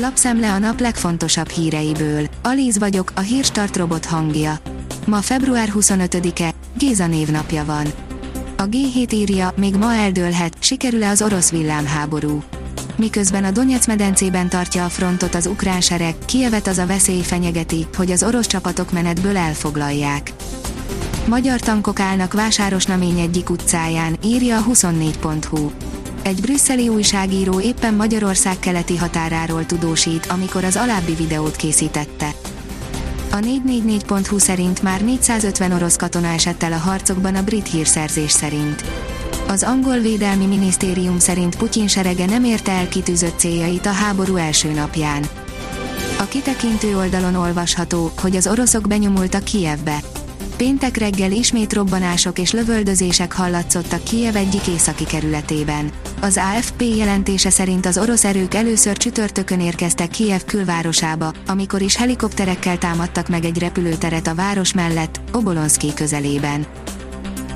Lapszemle a nap legfontosabb híreiből. Alíz vagyok, a hírstart robot hangja. Ma február 25-e, Géza névnapja van. A G7 írja, még ma eldőlhet, sikerül-e az orosz villámháború. Miközben a Donetsz medencében tartja a frontot az ukrán sereg, Kievet az a veszély fenyegeti, hogy az orosz csapatok menetből elfoglalják. Magyar tankok állnak Vásárosnamény egyik utcáján, írja a 24.hu. Egy brüsszeli újságíró éppen Magyarország keleti határáról tudósít, amikor az alábbi videót készítette. A 444.hu szerint már 450 orosz katona esett el a harcokban a brit hírszerzés szerint. Az angol védelmi minisztérium szerint Putyin serege nem érte el kitűzött céljait a háború első napján. A kitekintő oldalon olvasható, hogy az oroszok benyomultak Kijevbe. Péntek reggel ismét robbanások és lövöldözések hallatszottak Kijev egyik északi kerületében. Az AFP jelentése szerint az orosz erők először csütörtökön érkeztek Kijev külvárosába, amikor is helikopterekkel támadtak meg egy repülőteret a város mellett, Obolonszki közelében.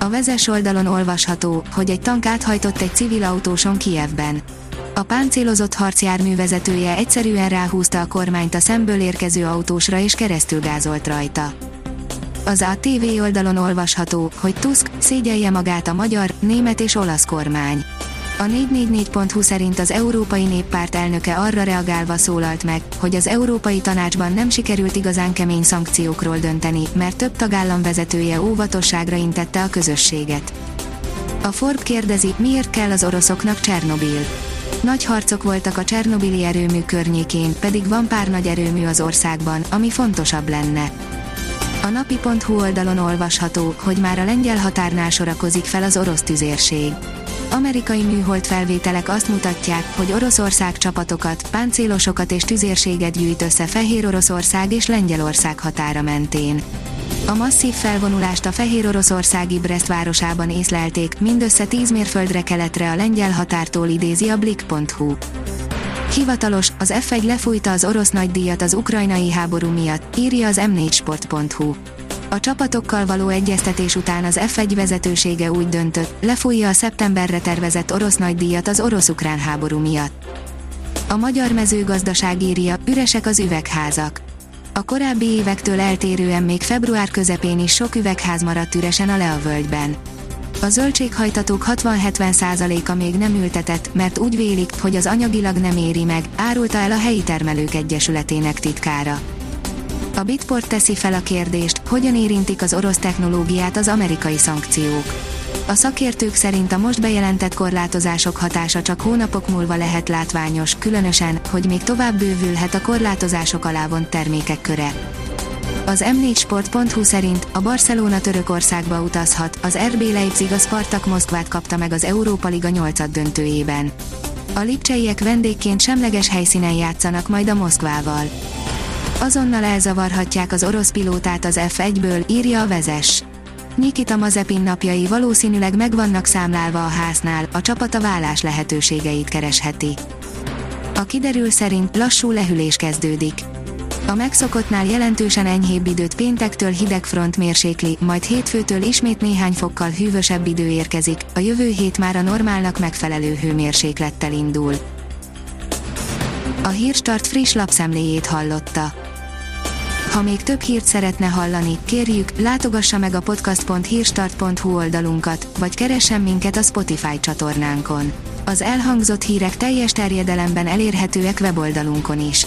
A vezes oldalon olvasható, hogy egy tank áthajtott egy civil autóson Kijevben. A páncélozott harcjármű vezetője egyszerűen ráhúzta a kormányt a szemből érkező autósra és keresztül gázolt rajta. Az ATV oldalon olvasható, hogy Tusk szégyelje magát a magyar, német és olasz kormány. A 444.hu szerint az Európai Néppárt elnöke arra reagálva szólalt meg, hogy az Európai Tanácsban nem sikerült igazán kemény szankciókról dönteni, mert több tagállam vezetője óvatosságra intette a közösséget. A Forb kérdezi, miért kell az oroszoknak Csernobil. Nagy harcok voltak a Csernobili erőmű környékén, pedig van pár nagy erőmű az országban, ami fontosabb lenne. A napi.hu oldalon olvasható, hogy már a lengyel határnál sorakozik fel az orosz tüzérség. Amerikai műhold felvételek azt mutatják, hogy Oroszország csapatokat, páncélosokat és tüzérséget gyűjt össze Fehér Oroszország és Lengyelország határa mentén. A masszív felvonulást a Fehér Oroszországi Brest városában észlelték, mindössze 10 mérföldre keletre a lengyel határtól idézi a Blick.hu. Hivatalos, az F1 lefújta az orosz nagydíjat az ukrajnai háború miatt, írja az m4sport.hu. A csapatokkal való egyeztetés után az F1 vezetősége úgy döntött, lefújja a szeptemberre tervezett orosz nagydíjat az orosz-ukrán háború miatt. A magyar mezőgazdaság írja, üresek az üvegházak. A korábbi évektől eltérően még február közepén is sok üvegház maradt üresen a Lea völgyben. A zöldséghajtatók 60-70%-a még nem ültetett, mert úgy vélik, hogy az anyagilag nem éri meg, árulta el a helyi termelők egyesületének titkára. A Bitport teszi fel a kérdést, hogyan érintik az orosz technológiát az amerikai szankciók. A szakértők szerint a most bejelentett korlátozások hatása csak hónapok múlva lehet látványos, különösen, hogy még tovább bővülhet a korlátozások alá vont termékek köre. Az m4sport.hu szerint a Barcelona Törökországba utazhat, az RB Leipzig a Spartak Moszkvát kapta meg az Európa Liga 8 döntőjében. A lipcseiek vendégként semleges helyszínen játszanak majd a Moszkvával. Azonnal elzavarhatják az orosz pilótát az F1-ből, írja a vezes. Nikita Mazepin napjai valószínűleg meg vannak számlálva a háznál, a csapata vállás lehetőségeit keresheti. A kiderül szerint lassú lehűlés kezdődik. A megszokottnál jelentősen enyhébb időt péntektől hideg front mérsékli, majd hétfőtől ismét néhány fokkal hűvösebb idő érkezik, a jövő hét már a normálnak megfelelő hőmérséklettel indul. A Hírstart friss lapszemléjét hallotta. Ha még több hírt szeretne hallani, kérjük, látogassa meg a podcast.hírstart.hu oldalunkat, vagy keressen minket a Spotify csatornánkon. Az elhangzott hírek teljes terjedelemben elérhetőek weboldalunkon is.